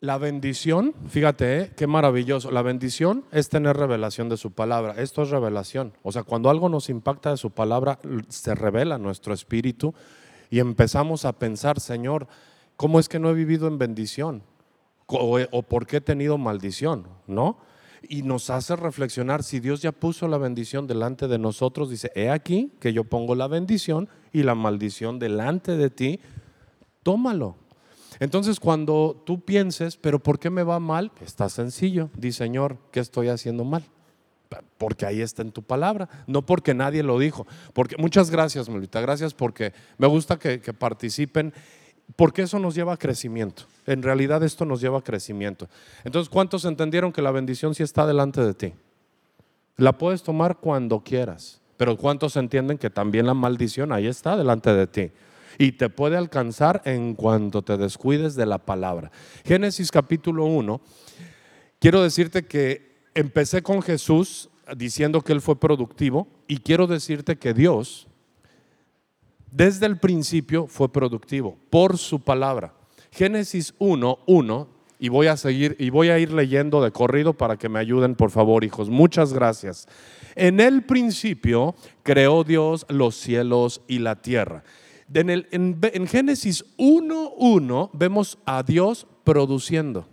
La bendición, fíjate, ¿eh? qué maravilloso. La bendición es tener revelación de su palabra. Esto es revelación. O sea, cuando algo nos impacta de su palabra, se revela nuestro espíritu y empezamos a pensar, Señor, ¿cómo es que no he vivido en bendición? ¿O, o por qué he tenido maldición? ¿No? Y nos hace reflexionar, si Dios ya puso la bendición delante de nosotros, dice, he aquí que yo pongo la bendición y la maldición delante de ti, tómalo entonces cuando tú pienses, pero ¿por qué me va mal? Está sencillo. Di, Señor, ¿qué estoy haciendo mal? Porque ahí está en tu palabra, no porque nadie lo dijo. Porque, muchas gracias, Melita, gracias porque me gusta que, que participen, porque eso nos lleva a crecimiento. En realidad esto nos lleva a crecimiento. Entonces, ¿cuántos entendieron que la bendición sí está delante de ti? La puedes tomar cuando quieras, pero ¿cuántos entienden que también la maldición ahí está delante de ti? Y te puede alcanzar en cuanto te descuides de la palabra. Génesis capítulo 1, quiero decirte que empecé con Jesús diciendo que Él fue productivo y quiero decirte que Dios desde el principio fue productivo por su palabra. Génesis 1, 1, y voy a seguir y voy a ir leyendo de corrido para que me ayuden, por favor, hijos. Muchas gracias. En el principio creó Dios los cielos y la tierra. En, el, en, Génesis 1.1 vemos a Dios produciendo.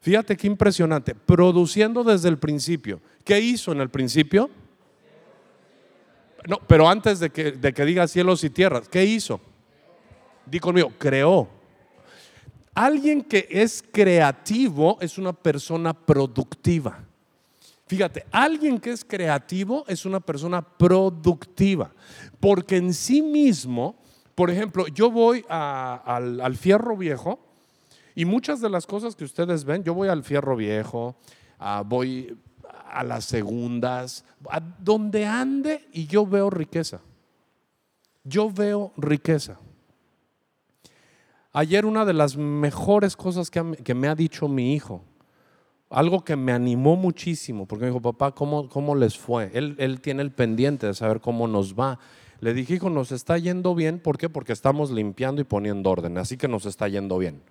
Fíjate qué impresionante, produciendo desde el principio. ¿Qué hizo en el principio? No, pero antes de que, de que diga cielos y tierras, ¿qué hizo? Di conmigo, creó. Alguien que es creativo es una persona productiva. Fíjate, alguien que es creativo es una persona productiva, porque en sí mismo por ejemplo, yo voy al, fierro viejo y muchas de las cosas que ustedes ven, yo voy al fierro viejo, voy a las segundas, a donde ande y yo veo riqueza. Yo veo riqueza. Ayer una de las mejores cosas que, me ha dicho mi hijo, algo que me animó muchísimo, porque me dijo, papá, ¿cómo, cómo les fue? Él, él tiene el pendiente de saber cómo nos va. Le dije, hijo, nos está yendo bien. ¿Por qué? Porque estamos limpiando y poniendo orden. Así que nos está yendo bien.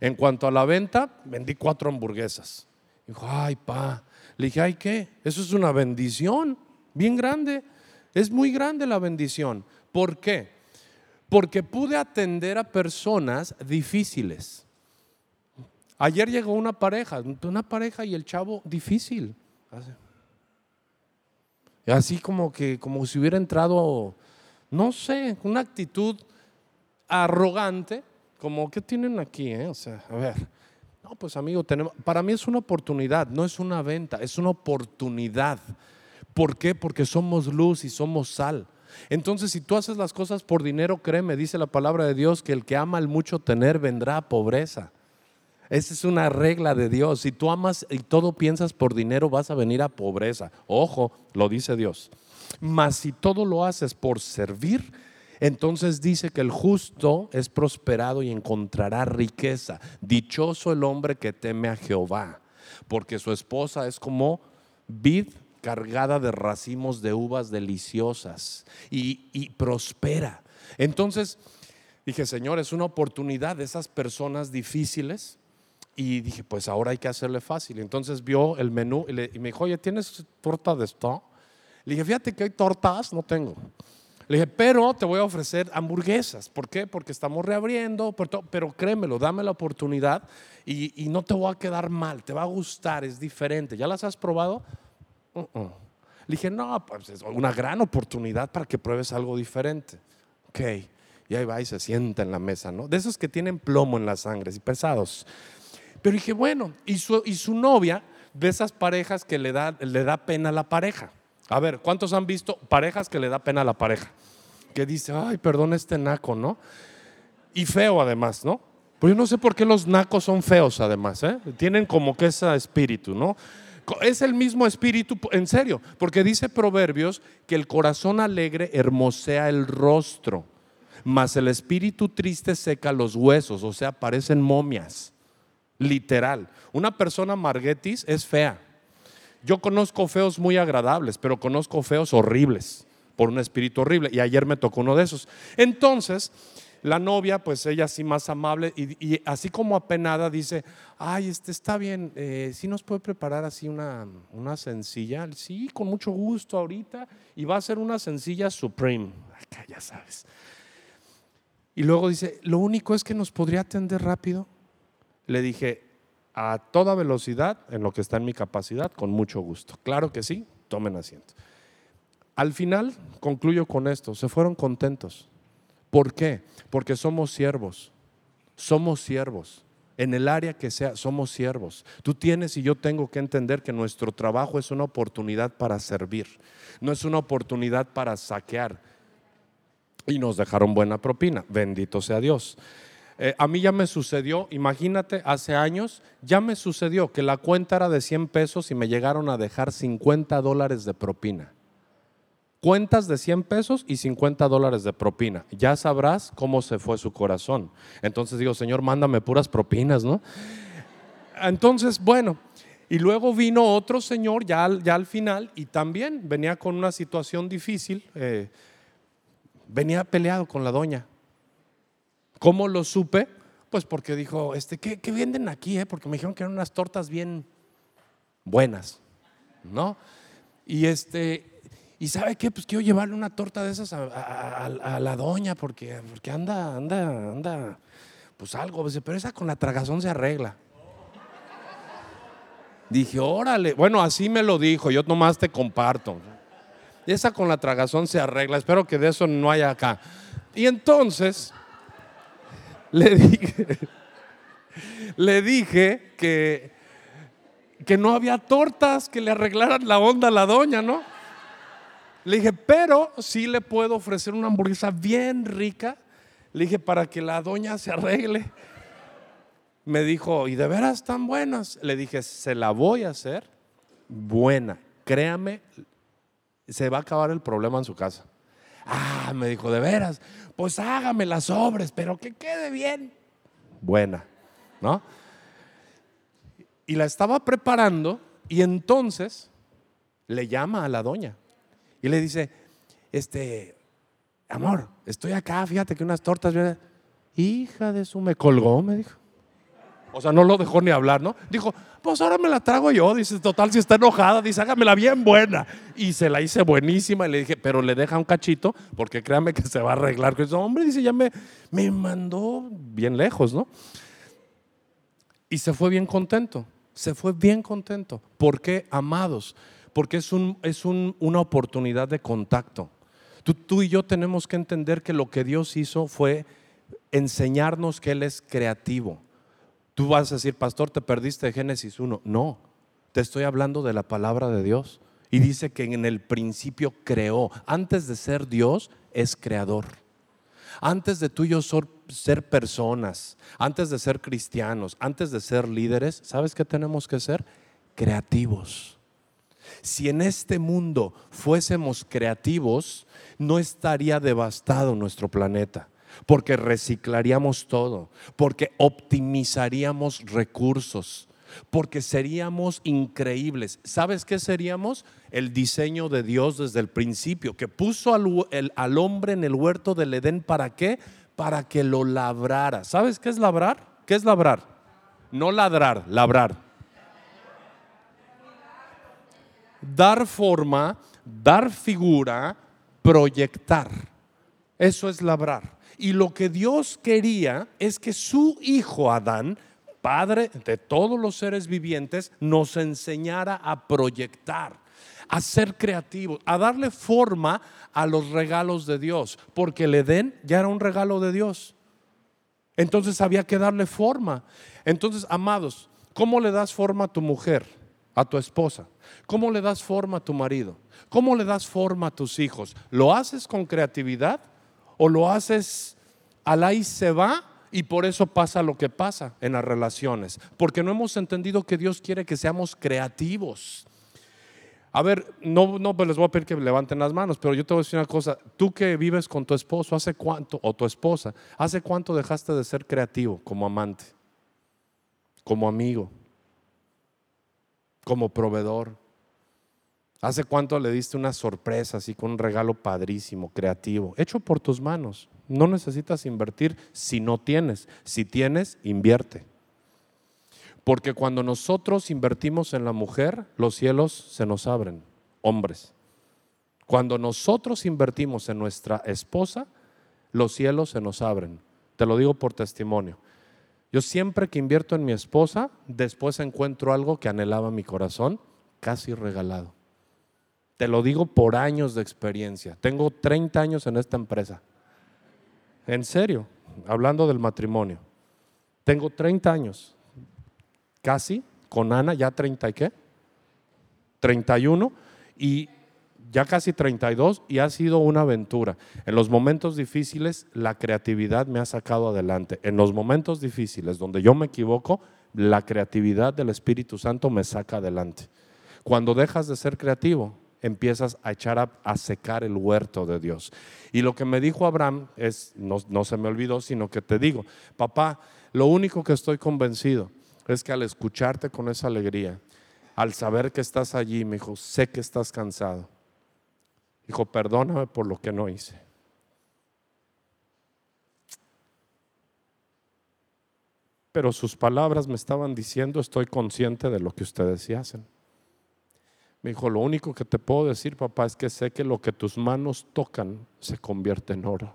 En cuanto a la venta, vendí cuatro hamburguesas. Dijo, ay, pa. Le dije, ay, ¿qué? Eso es una bendición bien grande. Es muy grande la bendición. ¿Por qué? Porque pude atender a personas difíciles. Ayer llegó una pareja, una pareja y el chavo difícil. Así como que, como si hubiera entrado, no sé, una actitud arrogante, como, ¿qué tienen aquí? Eh? O sea, a ver, no, pues amigo, tenemos, para mí es una oportunidad, no es una venta, es una oportunidad. ¿Por qué? Porque somos luz y somos sal. Entonces, si tú haces las cosas por dinero, créeme, dice la palabra de Dios, que el que ama el mucho tener vendrá a pobreza. Esa es una regla de Dios. Si tú amas y todo piensas por dinero, vas a venir a pobreza. Ojo, lo dice Dios. Mas si todo lo haces por servir, entonces dice que el justo es prosperado y encontrará riqueza. Dichoso el hombre que teme a Jehová, porque su esposa es como vid cargada de racimos de uvas deliciosas y, y prospera. Entonces dije, Señor, es una oportunidad de esas personas difíciles y dije, pues ahora hay que hacerle fácil. Entonces vio el menú y, me dijo, oye, ¿tienes torta de esto? Le dije, fíjate que hay tortas, no tengo. Le dije, pero te voy a ofrecer hamburguesas. ¿Por qué? Porque estamos reabriendo, pero créemelo, dame la oportunidad y, no te voy a quedar mal, te va a gustar, es diferente. ¿Ya las has probado? Le dije, no, pues es una gran oportunidad para que pruebes algo diferente. Ok, y ahí va y se sienta en la mesa, ¿no? De esos que tienen plomo en la sangre y pesados. Pero dije, bueno, y su, novia, de esas parejas que le da, le da pena a la pareja. A ver, ¿cuántos han visto parejas que le da pena a la pareja? Que dice, ay, perdón este naco, ¿no? Y feo además, ¿no? Pues yo no sé por qué los nacos son feos además, ¿eh? Tienen como que ese espíritu, ¿no? Es el mismo espíritu, en serio, porque dice Proverbios que el corazón alegre hermosea el rostro, mas el espíritu triste seca los huesos, o sea, parecen momias literal. Una persona marguetis es fea. Yo conozco feos muy agradables, pero conozco feos horribles por un espíritu horrible. Y ayer me tocó uno de esos. Entonces, la novia, pues ella sí más amable y, así como apenada dice, ay, este está bien, eh, sí nos puede preparar así una, una sencilla, sí, con mucho gusto ahorita, y va a ser una sencilla supreme, acá ya sabes. Y luego dice, lo único es que nos podría atender rápido. Le dije, a toda velocidad, en lo que está en mi capacidad, con mucho gusto. Claro que sí, tomen asiento. Al final, concluyo con esto, se fueron contentos. ¿Por qué? Porque somos siervos, somos siervos. En el área que sea, somos siervos. Tú tienes y yo tengo que entender que nuestro trabajo es una oportunidad para servir, no es una oportunidad para saquear. Y nos dejaron buena propina, bendito sea Dios. Eh, a mí ya me sucedió, imagínate, hace años, ya me sucedió que la cuenta era de 100 pesos y me llegaron a dejar 50 dólares de propina. Cuentas de 100 pesos y 50 dólares de propina. Ya sabrás cómo se fue su corazón. Entonces digo, Señor, mándame puras propinas, ¿no? Entonces, bueno, y luego vino otro señor ya, ya al final y también venía con una situación difícil. Eh, venía peleado con la doña. ¿Cómo lo supe? Pues porque dijo, este, ¿qué, venden aquí? Eh? Porque me dijeron que eran unas tortas bien buenas, ¿no? Y este, y sabe qué, pues quiero llevarle una torta de esas a, la doña porque, porque anda, anda, anda, pues algo, pero esa con la tragazón se arregla. Dije, órale, bueno, así me lo dijo, yo nomás te comparto. Esa con la tragazón se arregla, espero que de eso no haya acá. Y entonces, le dije, le dije que, que no había tortas que le arreglaran la onda a la doña, ¿no? Le dije, pero sí le puedo ofrecer una hamburguesa bien rica. Le dije, para que la doña se arregle. Me dijo, ¿y de veras tan buenas? Le dije, se la voy a hacer buena. Créame, se va a acabar el problema en su casa. Ah, me dijo, de veras pues hágame las sobres, pero que quede bien. Buena, ¿no? Y la estaba preparando y entonces le llama a la doña y le dice, este, amor, estoy acá, fíjate que unas tortas, hija de su, me colgó, me dijo. O sea, no lo dejó ni hablar, ¿no? Dijo, pues ahora me la trago yo. Dice, total, si está enojada, dice, hágamela bien buena. Y se la hice buenísima y le dije, pero le deja un cachito, porque créame que se va a arreglar. Que hombre, dice, ya me, me mandó bien lejos, ¿no? Y se fue bien contento, se fue bien contento. ¿Por qué, amados? Porque es, un, es una oportunidad de contacto. Tú y yo tenemos que entender que lo que Dios hizo fue enseñarnos que Él es creativo Tú vas a decir, pastor, te perdiste Génesis 1. No, te estoy hablando de la palabra de Dios. Y dice que en el principio creó. Antes de ser Dios, es creador. Antes de tú y yo ser personas, antes de ser cristianos, antes de ser líderes, ¿sabes qué tenemos que ser? Creativos. Si en este mundo fuésemos creativos, no estaría devastado nuestro planeta porque reciclaríamos todo, porque optimizaríamos recursos, porque seríamos increíbles. ¿Sabes qué seríamos? El diseño de Dios desde el principio, que puso al, hombre en el huerto del Edén, ¿para qué? Para que lo labrara. ¿Sabes qué es labrar? ¿Qué es labrar? No ladrar, labrar. Dar forma, dar figura, proyectar. Eso es labrar. Y lo que Dios quería es que su hijo Adán, padre de todos los seres vivientes, nos enseñara a proyectar, a ser creativos, a darle forma a los regalos de Dios, porque el Edén ya era un regalo de Dios. Entonces había que darle forma. Entonces, amados, ¿cómo le das forma a tu mujer, a tu esposa? ¿Cómo le das forma a tu marido? ¿Cómo le das forma a tus hijos? ¿Lo haces con creatividad? O lo haces al ahí se va y por eso pasa lo que pasa en las relaciones, porque no hemos entendido que Dios quiere que seamos creativos. A ver, no, no pues les voy a pedir que levanten las manos, pero yo te voy a decir una cosa, tú que vives con tu esposo, ¿hace cuánto, o tu esposa, hace cuánto dejaste de ser creativo como amante, como amigo, como proveedor? ¿Hace cuánto le diste una sorpresa así con un regalo padrísimo, creativo, hecho por tus manos? No necesitas invertir si no tienes. Si tienes, invierte. Porque cuando nosotros invertimos en la mujer, los cielos se nos abren, hombres. Cuando nosotros invertimos en nuestra esposa, los cielos se nos abren. Te lo digo por testimonio. Yo siempre que invierto en mi esposa, después encuentro algo que anhelaba mi corazón, casi regalado. Te lo digo por años de experiencia. Tengo 30 años en esta empresa. En serio, hablando del matrimonio. Tengo 30 años casi, con Ana, ya 30 y qué? 31 y ya casi 32 y ha sido una aventura. En los momentos difíciles la creatividad me ha sacado adelante. En los momentos difíciles donde yo me equivoco, la creatividad del Espíritu Santo me saca adelante. Cuando dejas de ser creativo, empiezas a echar a, secar el huerto de Dios. Y lo que me dijo Abraham es, no, no se me olvidó, sino que te digo, papá, lo único que estoy convencido es que al escucharte con esa alegría, al saber que estás allí, me dijo, sé que estás cansado. Dijo, perdóname por lo que no hice. Pero sus palabras me estaban diciendo, estoy consciente de lo que ustedes sí hacen. Me dijo, lo único que te puedo decir, papá, es que sé que lo que tus manos tocan se convierte en oro.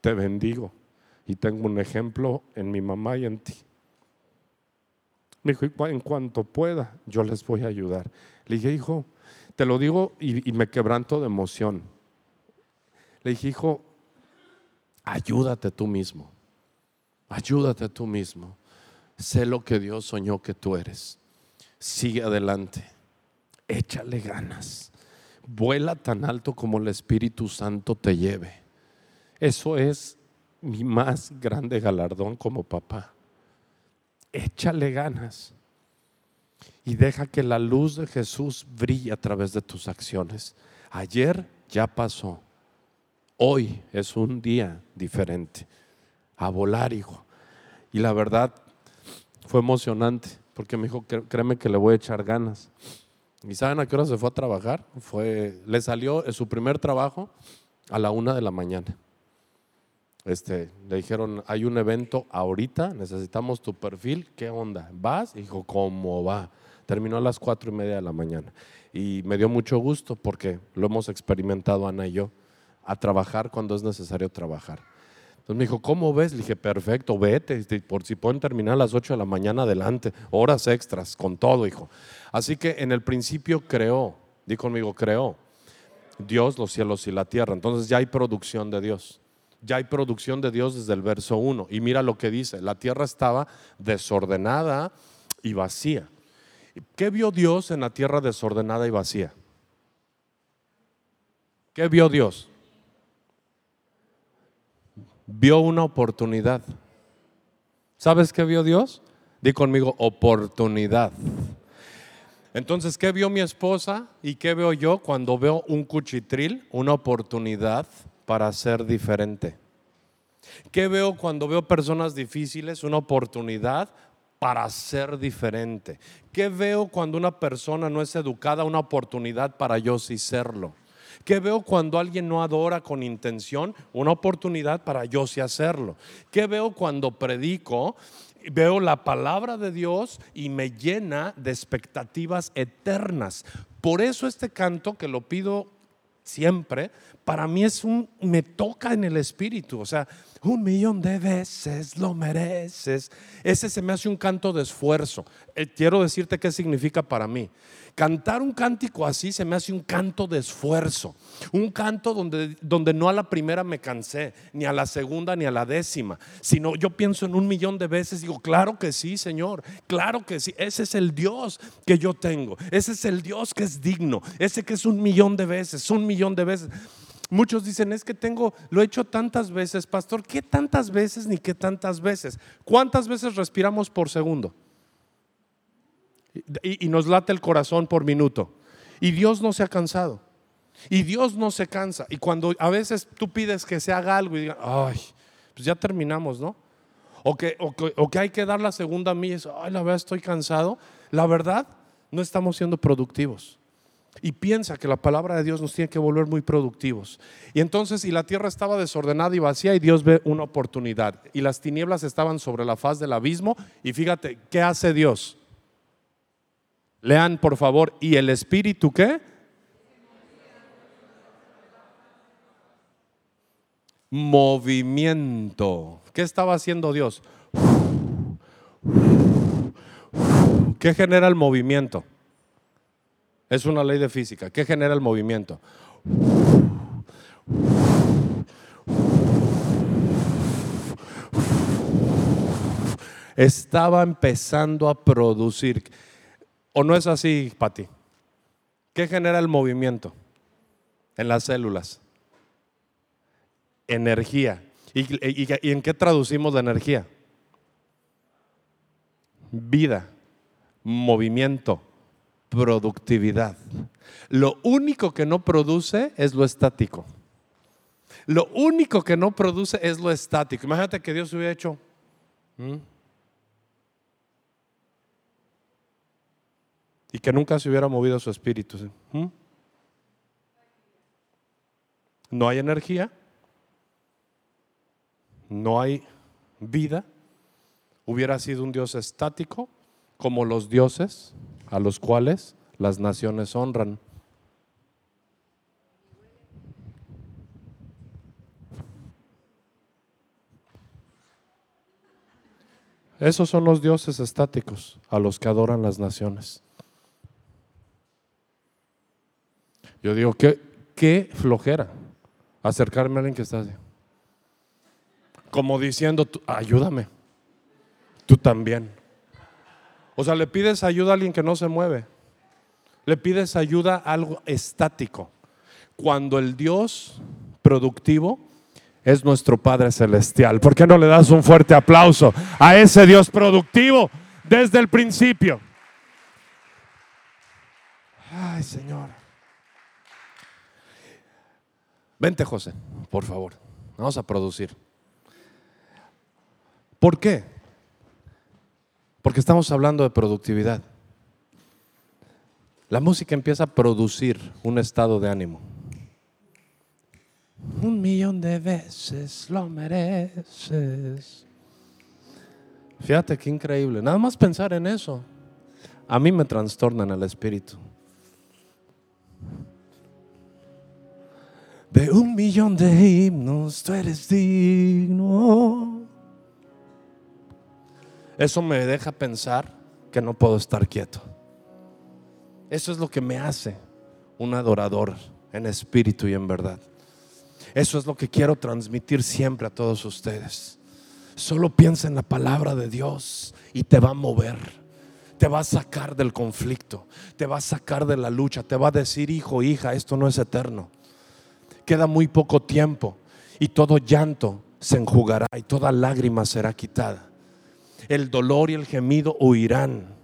Te bendigo y tengo un ejemplo en mi mamá y en ti. Me dijo, en cuanto pueda, yo les voy a ayudar. Le dije, hijo, te lo digo y, me quebranto de emoción. Le dije, hijo, ayúdate tú mismo. Ayúdate tú mismo. Sé lo que Dios soñó que tú eres. Sigue adelante. Échale ganas. Vuela tan alto como el Espíritu Santo te lleve. Eso es mi más grande galardón como papá échale ganas y deja que la luz de Jesús brille a través de tus acciones. Ayer ya pasó, hoy es un día diferente. A volar, hijo. Y la verdad fue emocionante porque me dijo, créeme que le voy a echar ganas. ¿Y saben a qué hora se fue a trabajar? Fue, le salió su primer trabajo a la una de la mañana este, le dijeron, hay un evento ahorita, necesitamos tu perfil, ¿qué onda? ¿Vas? dijo, ¿cómo va? Terminó a las cuatro y media de la mañana. Y me dio mucho gusto porque lo hemos experimentado Ana y yo, a trabajar cuando es necesario trabajar. Entonces me dijo, ¿cómo ves? Le dije, perfecto, vete, por si pueden terminar a las ocho de la mañana adelante, horas extras, con todo, hijo. Así que en el principio creó, di conmigo, creó Dios los cielos y la tierra. Entonces ya hay producción de Dios ya hay producción de Dios desde el verso 1. Y mira lo que dice, la tierra estaba desordenada y vacía. ¿Qué vio Dios en la tierra desordenada y vacía? ¿Qué vio Dios? Vio una oportunidad. ¿Sabes qué vio Dios? Di conmigo, oportunidad. Entonces, ¿qué vio mi esposa y qué veo yo cuando veo un cuchitril? Una oportunidad para ser diferente. ¿Qué veo cuando veo personas difíciles? Una oportunidad para ser diferente. ¿Qué veo cuando una persona no es educada? Una oportunidad para yo sí serlo. ¿Qué veo cuando alguien no adora con intención? Una oportunidad para yo sí hacerlo. ¿Qué veo cuando predico? Veo la palabra de Dios y me llena de expectativas eternas. Por eso este canto que lo pido siempre, para mí es un, me toca en el espíritu, o sea, un millón de veces lo mereces. Ese se me hace un canto de esfuerzo. Eh, quiero decirte qué significa para mí. Cantar un cántico así se me hace un canto de esfuerzo. Un canto donde, donde no a la primera me cansé, ni a la segunda, ni a la décima, sino yo pienso en un millón de veces, digo, claro que sí, Señor, claro que sí, ese es el Dios que yo tengo, ese es el Dios que es digno, ese que es un millón de veces, un millón de veces. Muchos dicen, es que tengo, lo he hecho tantas veces, pastor, ¿qué tantas veces ni qué tantas veces? ¿Cuántas veces respiramos por segundo? Y, nos late el corazón por minuto. Y Dios no se ha cansado. Y Dios no se cansa. Y cuando a veces tú pides que se haga algo y digan, ay, pues ya terminamos, ¿no? O que, o que, hay que dar la segunda milla, ay, la verdad estoy cansado. La verdad, no estamos siendo productivos. y piensa que la palabra de Dios nos tiene que volver muy productivos. Y entonces, y la tierra estaba desordenada y vacía, y Dios ve una oportunidad. Y las tinieblas estaban sobre la faz del abismo. Y fíjate, ¿qué hace Dios? Lean, por favor, ¿y el Espíritu qué? Movimiento. ¿Qué estaba haciendo Dios? ¿Qué genera el movimiento? Es una ley de física. ¿Qué genera el movimiento? Estaba empezando a producir. ¿O no es así, Pati? ¿Qué genera el movimiento en las células? Energía. ¿Y, en qué traducimos la energía? Vida, movimiento, productividad. Lo único que no produce es lo estático. Lo único que no produce es lo estático. Imagínate que Dios hubiera hecho. Y que nunca se hubiera movido su espíritu. No hay energía. No hay vida. Hubiera sido un Dios estático como los dioses a los cuales las naciones honran. Esos son los dioses estáticos a los que adoran las naciones. Yo digo, qué, qué flojera acercarme a alguien que está así. Como diciendo, ayúdame, tú también. O sea, le pides ayuda a alguien que no se mueve. Le pides ayuda a algo estático. Cuando el Dios productivo es nuestro Padre Celestial. ¿Por qué no le das un fuerte aplauso a ese Dios productivo desde el principio? Ay, Señor. Vente, José, por favor. Vamos a producir. ¿Por qué? Porque estamos hablando de productividad. La música empieza a producir un estado de ánimo. Un millón de veces lo mereces. Fíjate qué increíble. Nada más pensar en eso. A mí me trastorna en el espíritu. De un millón de himnos tú eres digno. Eso me deja pensar que no puedo estar quieto. Eso es lo que me hace un adorador en espíritu y en verdad. Eso es lo que quiero transmitir siempre a todos ustedes. Solo piensa en la palabra de Dios y te va a mover. Te va a sacar del conflicto, te va a sacar de la lucha, te va a decir, hijo, hija, esto no es eterno. Queda muy poco tiempo y todo llanto se enjugará y toda lágrima será quitada el dolor y el gemido huirán.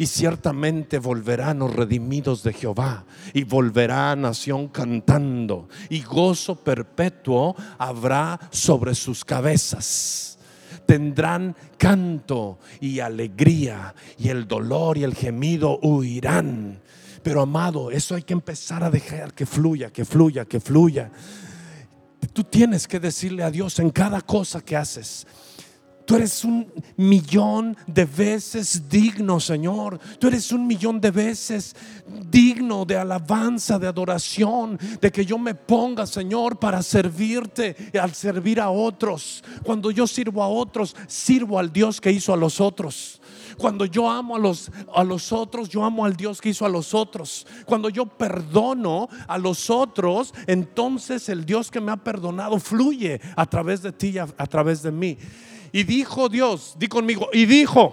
Y ciertamente volverán los redimidos de Jehová y volverá nación cantando y gozo perpetuo habrá sobre sus cabezas. Tendrán canto y alegría y el dolor y el gemido huirán. Pero amado, eso hay que empezar a dejar que fluya, que fluya, que fluya. Tú tienes que decirle a Dios en cada cosa que haces. Tú eres un millón de veces digno, Señor. Tú eres un millón de veces digno de alabanza, de adoración, de que yo me ponga, Señor, para servirte y al servir a otros. Cuando yo sirvo a otros, sirvo al Dios que hizo a los otros. Cuando yo amo a los, a los otros, yo amo al Dios que hizo a los otros. Cuando yo perdono a los otros, entonces el Dios que me ha perdonado fluye a través de ti, a, a través de mí. Y dijo Dios, di conmigo, y dijo,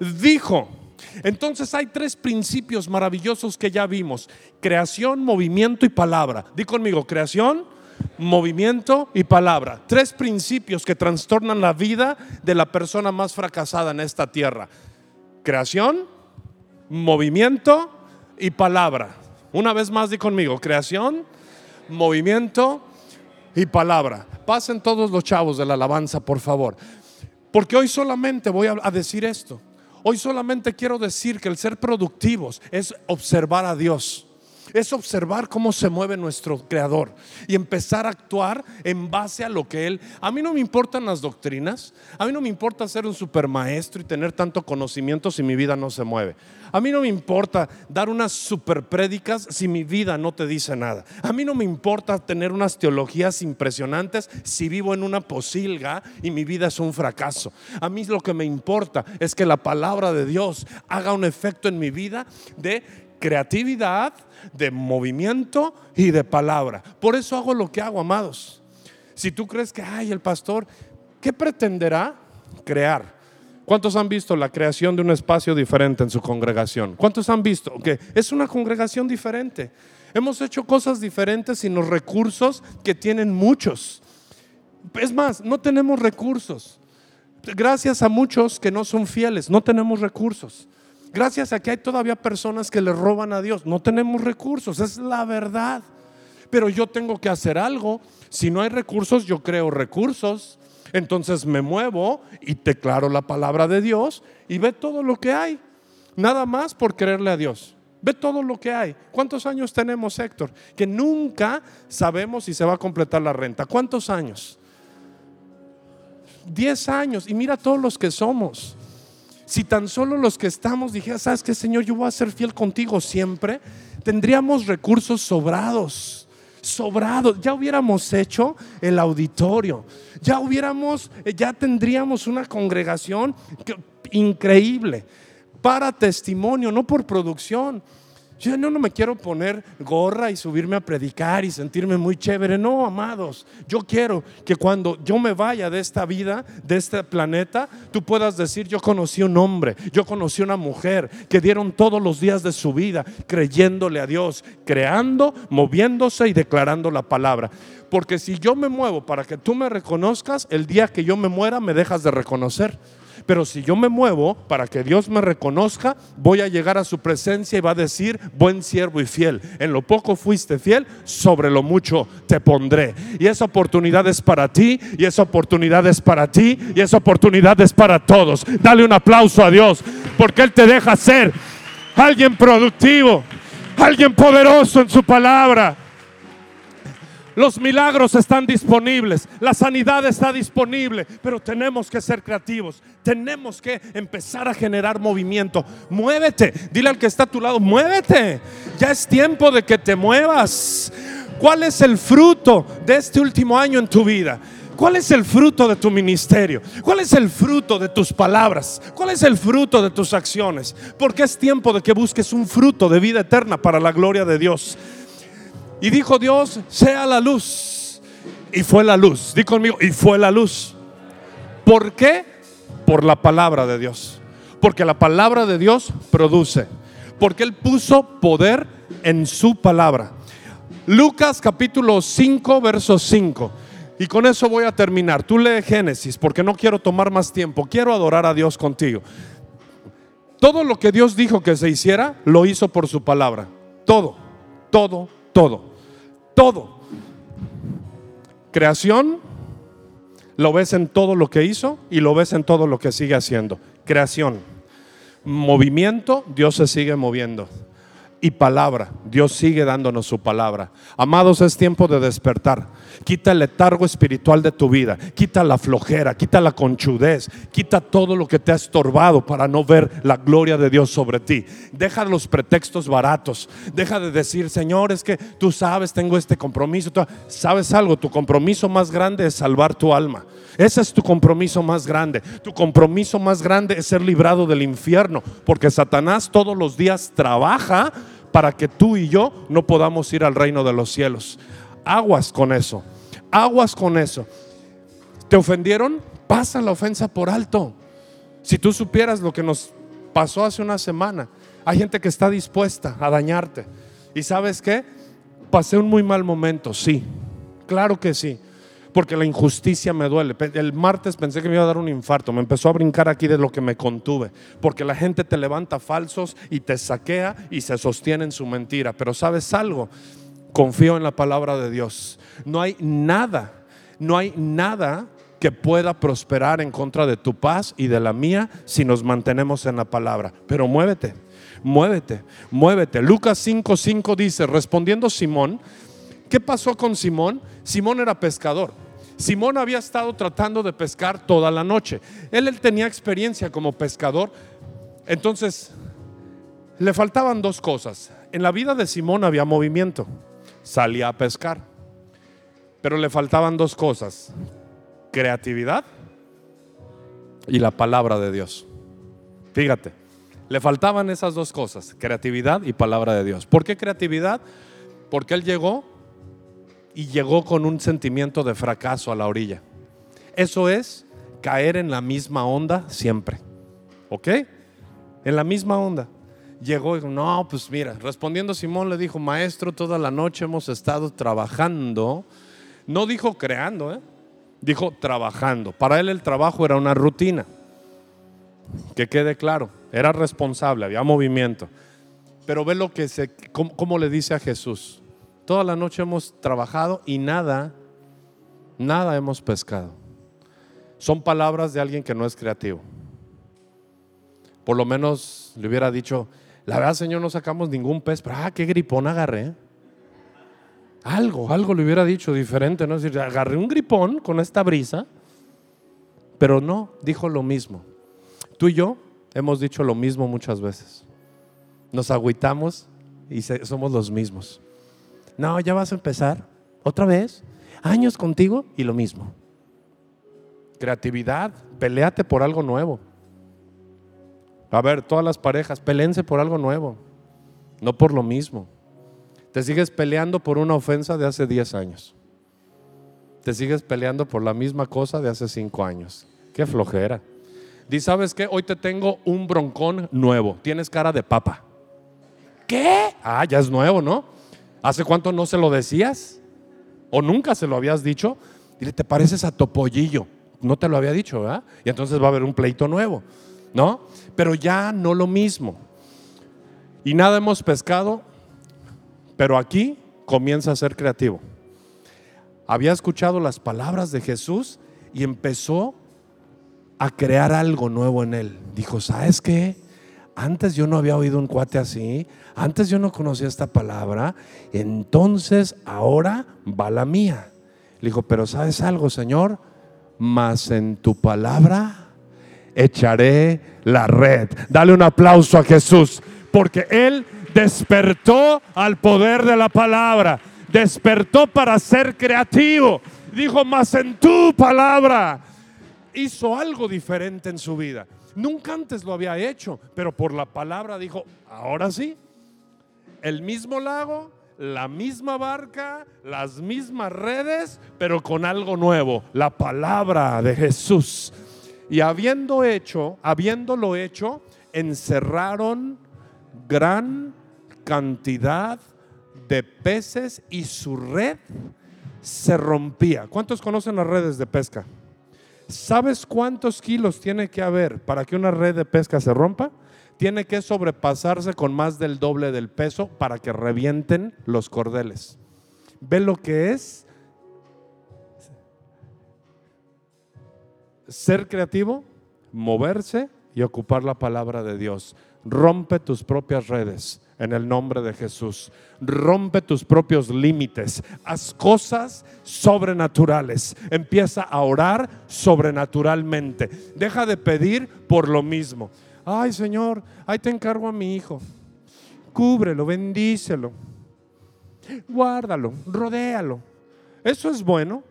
dijo. Entonces hay tres principios maravillosos que ya vimos. Creación, movimiento y palabra. Di conmigo, creación, movimiento y palabra. Tres principios que trastornan la vida de la persona más fracasada en esta tierra. Creación, movimiento y palabra. Una vez más di conmigo, creación, movimiento y palabra. Pasen todos los chavos de la alabanza, por favor. Porque hoy solamente voy a decir esto. Hoy solamente quiero decir que el ser productivos es observar a Dios es observar cómo se mueve nuestro creador y empezar a actuar en base a lo que él. A mí no me importan las doctrinas, a mí no me importa ser un supermaestro y tener tanto conocimiento si mi vida no se mueve. A mí no me importa dar unas super prédicas si mi vida no te dice nada. A mí no me importa tener unas teologías impresionantes si vivo en una posilga y mi vida es un fracaso. A mí lo que me importa es que la palabra de Dios haga un efecto en mi vida de creatividad, de movimiento y de palabra. Por eso hago lo que hago, amados. Si tú crees que, ay, el pastor, ¿qué pretenderá? Crear. ¿Cuántos han visto la creación de un espacio diferente en su congregación? ¿Cuántos han visto que es una congregación diferente? Hemos hecho cosas diferentes sin los recursos que tienen muchos. Es más, no tenemos recursos. Gracias a muchos que no son fieles, no tenemos recursos. Gracias a que hay todavía personas que le roban a Dios. No tenemos recursos, es la verdad. Pero yo tengo que hacer algo. Si no hay recursos, yo creo recursos. Entonces me muevo y declaro la palabra de Dios y ve todo lo que hay. Nada más por creerle a Dios. Ve todo lo que hay. ¿Cuántos años tenemos, Héctor? Que nunca sabemos si se va a completar la renta. ¿Cuántos años? Diez años. Y mira todos los que somos. Si tan solo los que estamos dijeran, ¿sabes qué, Señor? Yo voy a ser fiel contigo siempre. Tendríamos recursos sobrados sobrados. Ya hubiéramos hecho el auditorio. Ya hubiéramos, ya tendríamos una congregación increíble para testimonio, no por producción. Yo no, no me quiero poner gorra y subirme a predicar y sentirme muy chévere. No, amados. Yo quiero que cuando yo me vaya de esta vida, de este planeta, tú puedas decir, yo conocí un hombre, yo conocí una mujer que dieron todos los días de su vida creyéndole a Dios, creando, moviéndose y declarando la palabra. Porque si yo me muevo para que tú me reconozcas, el día que yo me muera me dejas de reconocer. Pero si yo me muevo para que Dios me reconozca, voy a llegar a su presencia y va a decir, buen siervo y fiel. En lo poco fuiste fiel, sobre lo mucho te pondré. Y esa oportunidad es para ti, y esa oportunidad es para ti, y esa oportunidad es para todos. Dale un aplauso a Dios, porque Él te deja ser alguien productivo, alguien poderoso en su palabra. Los milagros están disponibles, la sanidad está disponible, pero tenemos que ser creativos, tenemos que empezar a generar movimiento. Muévete, dile al que está a tu lado, muévete, ya es tiempo de que te muevas. ¿Cuál es el fruto de este último año en tu vida? ¿Cuál es el fruto de tu ministerio? ¿Cuál es el fruto de tus palabras? ¿Cuál es el fruto de tus acciones? Porque es tiempo de que busques un fruto de vida eterna para la gloria de Dios. Y dijo Dios, sea la luz. Y fue la luz. Di conmigo, y fue la luz. ¿Por qué? Por la palabra de Dios. Porque la palabra de Dios produce. Porque Él puso poder en su palabra. Lucas capítulo 5, verso 5. Y con eso voy a terminar. Tú lee Génesis porque no quiero tomar más tiempo. Quiero adorar a Dios contigo. Todo lo que Dios dijo que se hiciera, lo hizo por su palabra. Todo, todo, todo todo. Creación, lo ves en todo lo que hizo y lo ves en todo lo que sigue haciendo. Creación. Movimiento, Dios se sigue moviendo y palabra. Dios sigue dándonos su palabra. Amados, es tiempo de despertar. Quita el letargo espiritual de tu vida. Quita la flojera, quita la conchudez, quita todo lo que te ha estorbado para no ver la gloria de Dios sobre ti. Deja los pretextos baratos. Deja de decir, Señor, es que tú sabes, tengo este compromiso. ¿Sabes algo? Tu compromiso más grande es salvar tu alma. Ese es tu compromiso más grande. Tu compromiso más grande es ser librado del infierno, porque Satanás todos los días trabaja para que tú y yo no podamos ir al reino de los cielos. Aguas con eso, aguas con eso. ¿Te ofendieron? Pasa la ofensa por alto. Si tú supieras lo que nos pasó hace una semana, hay gente que está dispuesta a dañarte. ¿Y sabes qué? Pasé un muy mal momento, sí, claro que sí porque la injusticia me duele. El martes pensé que me iba a dar un infarto, me empezó a brincar aquí de lo que me contuve, porque la gente te levanta falsos y te saquea y se sostiene en su mentira. Pero sabes algo, confío en la palabra de Dios. No hay nada, no hay nada que pueda prosperar en contra de tu paz y de la mía si nos mantenemos en la palabra. Pero muévete, muévete, muévete. Lucas 5:5 dice, respondiendo Simón, ¿qué pasó con Simón? Simón era pescador. Simón había estado tratando de pescar toda la noche. Él, tenía experiencia como pescador. Entonces, le faltaban dos cosas. En la vida de Simón había movimiento. Salía a pescar. Pero le faltaban dos cosas creatividad y la palabra de Dios. Fíjate, le faltaban esas dos cosas, creatividad y palabra de Dios. ¿Por qué creatividad? Porque él llegó y llegó con un sentimiento de fracaso a la orilla. Eso es caer en la misma onda siempre. ¿Ok? En la misma onda. Llegó y dijo, no, pues mira, respondiendo Simón le dijo, maestro, toda la noche hemos estado trabajando. No dijo creando, ¿eh? dijo trabajando. Para él el trabajo era una rutina. Que quede claro, era responsable, había movimiento. Pero ve lo que se, cómo, le dice a Jesús. Toda la noche hemos trabajado y nada, nada hemos pescado. Son palabras de alguien que no es creativo. Por lo menos le hubiera dicho, la verdad, Señor, no sacamos ningún pez, pero ah, qué gripón agarré. Algo, algo le hubiera dicho diferente, ¿no? Es decir, agarré un gripón con esta brisa, pero no, dijo lo mismo. Tú y yo hemos dicho lo mismo muchas veces. Nos agüitamos y somos los mismos. No, ya vas a empezar. ¿Otra vez? Años contigo y lo mismo. Creatividad, peleate por algo nuevo. A ver, todas las parejas, peleense por algo nuevo, no por lo mismo. Te sigues peleando por una ofensa de hace 10 años. Te sigues peleando por la misma cosa de hace 5 años. Qué flojera. Dice, ¿sabes qué? Hoy te tengo un broncón nuevo. Tienes cara de papa. ¿Qué? Ah, ya es nuevo, ¿no? ¿Hace cuánto no se lo decías? ¿O nunca se lo habías dicho? Dile, te pareces a Topollillo. No te lo había dicho, ¿verdad? Y entonces va a haber un pleito nuevo, ¿no? Pero ya no lo mismo. Y nada hemos pescado pero aquí comienza a ser creativo. Había escuchado las palabras de Jesús y empezó a crear algo nuevo en él. Dijo, ¿sabes qué? Antes yo no había oído un cuate así, antes yo no conocía esta palabra, entonces ahora va la mía. Le dijo, pero ¿sabes algo, Señor? Más en tu palabra echaré la red. Dale un aplauso a Jesús, porque Él despertó al poder de la palabra, despertó para ser creativo. Dijo, más en tu palabra. Hizo algo diferente en su vida. Nunca antes lo había hecho, pero por la palabra dijo, ahora sí. El mismo lago, la misma barca, las mismas redes, pero con algo nuevo, la palabra de Jesús. Y habiendo hecho, habiéndolo hecho, encerraron gran cantidad de peces y su red se rompía. ¿Cuántos conocen las redes de pesca? ¿Sabes cuántos kilos tiene que haber para que una red de pesca se rompa? Tiene que sobrepasarse con más del doble del peso para que revienten los cordeles. ¿Ve lo que es ser creativo? Moverse y ocupar la palabra de Dios. Rompe tus propias redes en el nombre de Jesús. Rompe tus propios límites. Haz cosas sobrenaturales. Empieza a orar sobrenaturalmente. Deja de pedir por lo mismo. Ay Señor, ahí te encargo a mi hijo. Cúbrelo, bendícelo. Guárdalo, rodéalo. Eso es bueno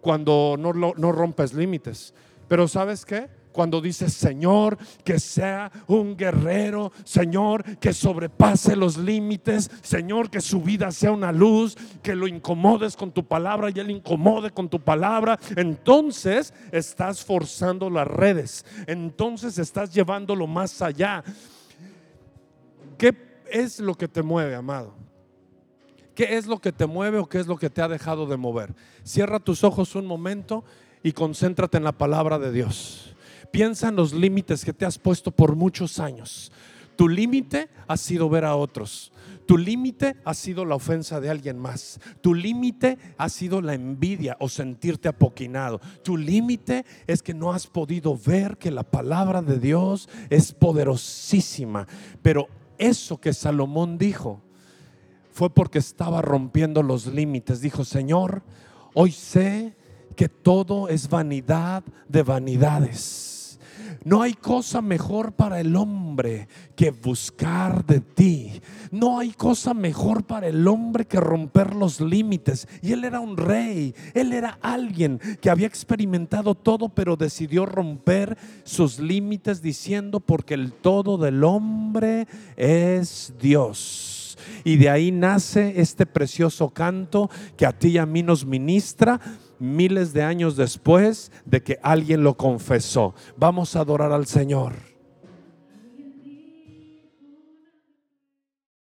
cuando no, no rompes límites. Pero ¿sabes qué? Cuando dice Señor, que sea un guerrero, Señor, que sobrepase los límites, Señor, que su vida sea una luz, que lo incomodes con tu palabra y él incomode con tu palabra, entonces estás forzando las redes, entonces estás llevándolo más allá. ¿Qué es lo que te mueve, amado? ¿Qué es lo que te mueve o qué es lo que te ha dejado de mover? Cierra tus ojos un momento y concéntrate en la palabra de Dios. Piensa en los límites que te has puesto por muchos años. Tu límite ha sido ver a otros. Tu límite ha sido la ofensa de alguien más. Tu límite ha sido la envidia o sentirte apoquinado. Tu límite es que no has podido ver que la palabra de Dios es poderosísima. Pero eso que Salomón dijo fue porque estaba rompiendo los límites. Dijo, Señor, hoy sé que todo es vanidad de vanidades. No hay cosa mejor para el hombre que buscar de ti. No hay cosa mejor para el hombre que romper los límites. Y él era un rey. Él era alguien que había experimentado todo, pero decidió romper sus límites diciendo, porque el todo del hombre es Dios. Y de ahí nace este precioso canto que a ti y a mí nos ministra miles de años después de que alguien lo confesó. Vamos a adorar al Señor.